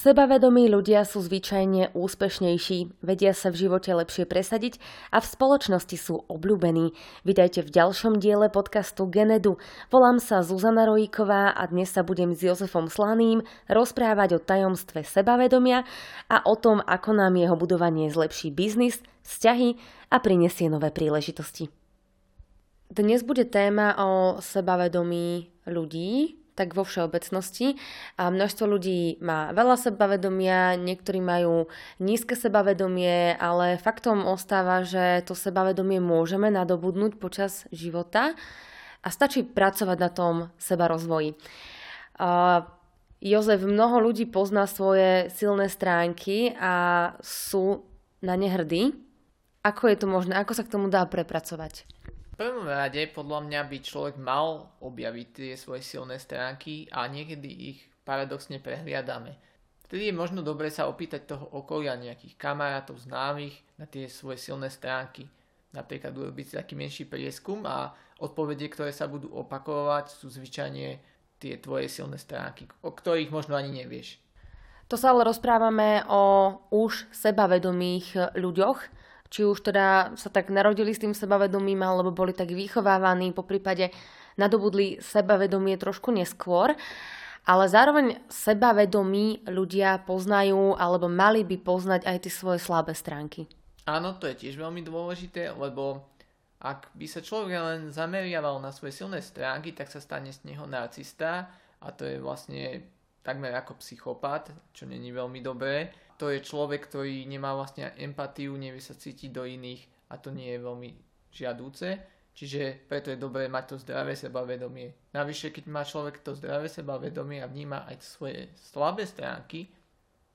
Sebavedomí ľudia sú zvyčajne úspešnejší, vedia sa v živote lepšie presadiť a v spoločnosti sú obľúbení. Vítajte v ďalšom diele podcastu Genedu. Volám sa Zuzana Rojíková a dnes sa budem s Jozefom Slaným rozprávať o tajomstve sebavedomia a o tom, ako nám jeho budovanie zlepší biznis, vzťahy a prinesie nové príležitosti. Dnes bude téma o sebavedomí ľudí, tak vo všeobecnosti. A množstvo ľudí má veľa sebavedomia, niektorí majú nízke sebavedomie, ale faktom ostáva, že to sebavedomie môžeme nadobudnúť počas života a stačí pracovať na tom seba rozvoji. Uh, Jozef, mnoho ľudí pozná svoje silné stránky a sú na ne hrdí. Ako je to možné? Ako sa k tomu dá prepracovať? Prvom rade podľa mňa by človek mal objaviť tie svoje silné stránky a niekedy ich paradoxne prehliadame. Vtedy je možno dobre sa opýtať toho okolia nejakých kamarátov, známych na tie svoje silné stránky. Napríklad urobiť si taký menší prieskum a odpovede, ktoré sa budú opakovať, sú zvyčajne tie tvoje silné stránky, o ktorých možno ani nevieš. To sa ale rozprávame o už sebavedomých ľuďoch, či už teda sa tak narodili s tým sebavedomím, alebo boli tak vychovávaní, po prípade nadobudli sebavedomie trošku neskôr. Ale zároveň sebavedomí ľudia poznajú, alebo mali by poznať aj tie svoje slabé stránky. Áno, to je tiež veľmi dôležité, lebo ak by sa človek len zameriaval na svoje silné stránky, tak sa stane z neho narcista a to je vlastne takmer ako psychopat, čo není veľmi dobré to je človek, ktorý nemá vlastne empatiu, nevie sa cítiť do iných a to nie je veľmi žiadúce. Čiže preto je dobré mať to zdravé sebavedomie. Navyše, keď má človek to zdravé sebavedomie a vníma aj svoje slabé stránky,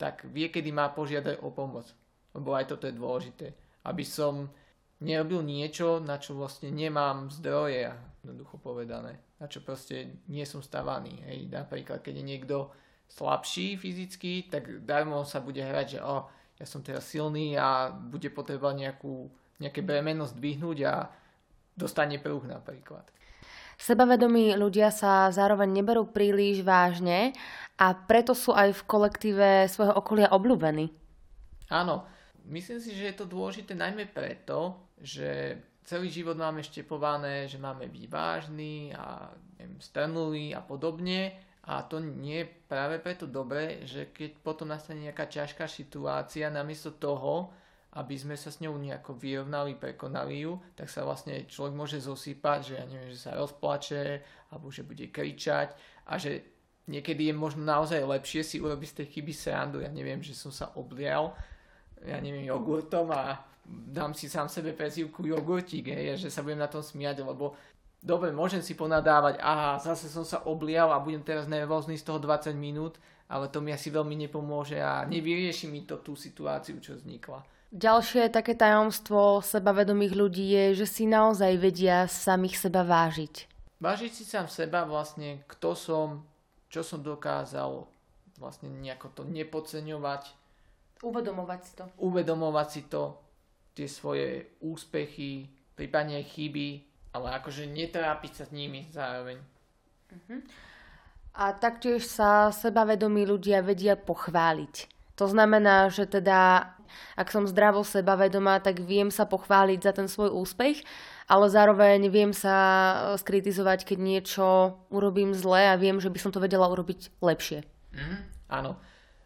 tak vie, kedy má požiadať o pomoc. Lebo aj toto je dôležité. Aby som nerobil niečo, na čo vlastne nemám zdroje, jednoducho povedané. Na čo proste nie som stavaný. Hej. Napríklad, keď je niekto slabší fyzicky, tak darmo sa bude hrať, že oh, ja som teraz silný a bude potrebovať nejakú, nejaké bremeno zdvihnúť a dostane pruh napríklad. Sebavedomí ľudia sa zároveň neberú príliš vážne a preto sú aj v kolektíve svojho okolia obľúbení. Áno, myslím si, že je to dôležité najmä preto, že celý život máme štepované, že máme byť vážny a neviem, strnulý a podobne a to nie je práve preto dobré, že keď potom nastane nejaká ťažká situácia, namiesto toho, aby sme sa s ňou nejako vyrovnali, prekonali ju, tak sa vlastne človek môže zosýpať, že ja neviem, že sa rozplače, alebo že bude kričať a že niekedy je možno naozaj lepšie si urobiť z tej chyby srandu. Ja neviem, že som sa oblial, ja neviem, jogurtom a dám si sám sebe prezivku jogurtík, hej, že sa budem na tom smiať, lebo dobre, môžem si ponadávať, aha, zase som sa oblial a budem teraz nervózny z toho 20 minút, ale to mi asi veľmi nepomôže a nevyrieši mi to tú situáciu, čo vznikla. Ďalšie také tajomstvo sebavedomých ľudí je, že si naozaj vedia samých seba vážiť. Vážiť si sám seba vlastne, kto som, čo som dokázal, vlastne nejako to nepodceňovať. Uvedomovať si to. Uvedomovať si to, tie svoje úspechy, prípadne chyby, ale akože netrápiť sa s nimi zároveň. Uh-huh. A taktiež sa sebavedomí ľudia vedia pochváliť. To znamená, že teda ak som zdravo sebavedomá, tak viem sa pochváliť za ten svoj úspech, ale zároveň viem sa skritizovať, keď niečo urobím zle a viem, že by som to vedela urobiť lepšie. Mm, áno.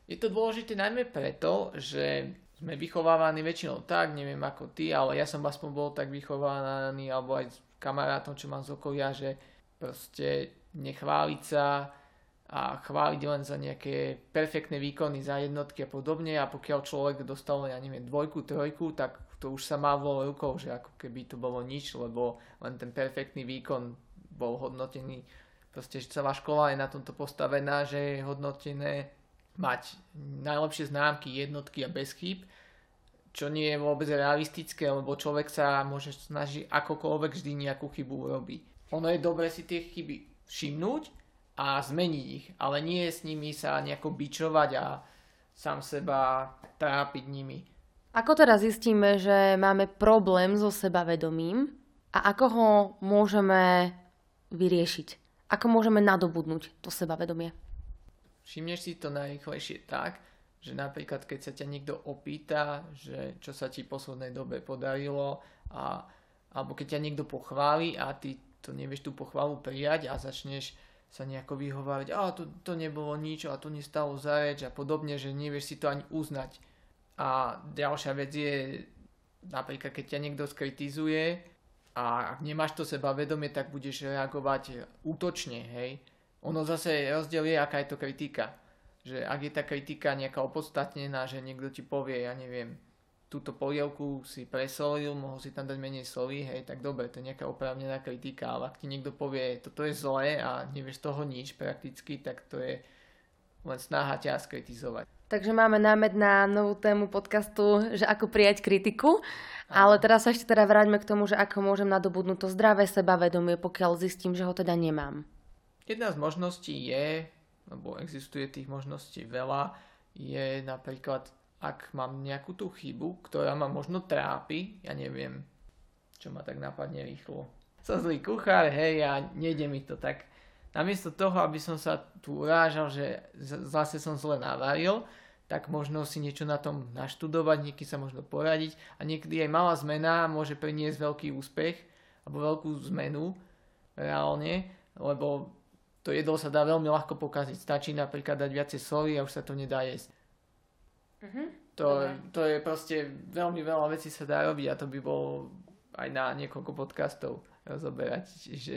Je to dôležité najmä preto, že sme vychovávaní väčšinou tak, neviem ako ty, ale ja som aspoň bol tak vychovávaný, alebo aj kamarátom, čo mám z okolia, že proste nechváliť sa a chváliť len za nejaké perfektné výkony, za jednotky a podobne a pokiaľ človek dostal, ja neviem, dvojku, trojku, tak to už sa má vo rukou, že ako keby to bolo nič, lebo len ten perfektný výkon bol hodnotený. Proste celá škola je na tomto postavená, že je hodnotené mať najlepšie známky, jednotky a bez chýb čo nie je vôbec realistické, lebo človek sa môže snažiť akokoľvek vždy nejakú chybu urobiť. Ono je dobre si tie chyby všimnúť a zmeniť ich, ale nie s nimi sa nejako bičovať a sám seba trápiť nimi. Ako teda zistíme, že máme problém so sebavedomím a ako ho môžeme vyriešiť? Ako môžeme nadobudnúť to sebavedomie? všimneš si to najrychlejšie tak, že napríklad keď sa ťa niekto opýta, že čo sa ti v poslednej dobe podarilo a, alebo keď ťa niekto pochváli a ty to nevieš tú pochvalu prijať a začneš sa nejako vyhovárať, a to, to nebolo nič a to nestalo za reč a podobne, že nevieš si to ani uznať. A ďalšia vec je, napríklad keď ťa niekto skritizuje a ak nemáš to sebavedomie, tak budeš reagovať útočne, hej. Ono zase rozdiel je, aká je to kritika. Že ak je tá kritika nejaká opodstatnená, že niekto ti povie, ja neviem, túto polievku si presolil, mohol si tam dať menej soli, hej, tak dobre, to je nejaká oprávnená kritika, ale ak ti niekto povie, toto je zlé a nevieš z toho nič prakticky, tak to je len snaha ťa skritizovať. Takže máme námed na novú tému podcastu, že ako prijať kritiku, ale teraz sa ešte teda vráťme k tomu, že ako môžem nadobudnúť to zdravé sebavedomie, pokiaľ zistím, že ho teda nemám. Jedna z možností je, lebo existuje tých možností veľa, je napríklad ak mám nejakú tú chybu, ktorá ma možno trápi, ja neviem, čo ma tak napadne rýchlo. Som zlý kuchár, hej, a nejde mi to tak. Namiesto toho, aby som sa tu urážal, že zase som zle navaril, tak možno si niečo na tom naštudovať, niekedy sa možno poradiť a niekedy aj malá zmena môže priniesť veľký úspech alebo veľkú zmenu reálne, lebo to jedlo sa dá veľmi ľahko pokaziť. Stačí napríklad dať viacej soli a už sa to nedá jesť. Uh-huh. To, to je proste veľmi veľa vecí sa dá robiť a to by bolo aj na niekoľko podcastov rozoberať. Čiže,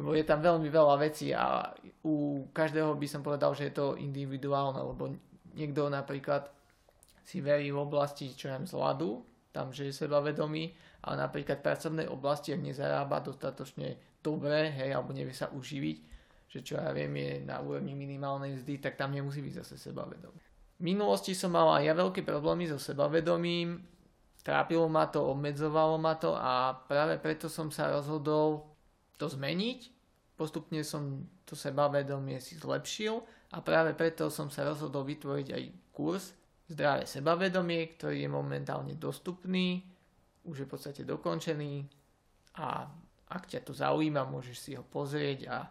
lebo je tam veľmi veľa vecí a u každého by som povedal, že je to individuálne, lebo niekto napríklad si verí v oblasti, čo je zladu, tam, že je sebavedomý, ale napríklad v pracovnej oblasti, ak nezarába dostatočne dobre, hej, alebo nevie sa uživiť, že čo ja viem je na úrovni minimálnej mzdy, tak tam nemusí byť zase sebavedomý. V minulosti som mal aj ja veľké problémy so sebavedomím, trápilo ma to, obmedzovalo ma to a práve preto som sa rozhodol to zmeniť. Postupne som to sebavedomie si zlepšil a práve preto som sa rozhodol vytvoriť aj kurz Zdravé sebavedomie, ktorý je momentálne dostupný, už je v podstate dokončený a ak ťa to zaujíma, môžeš si ho pozrieť a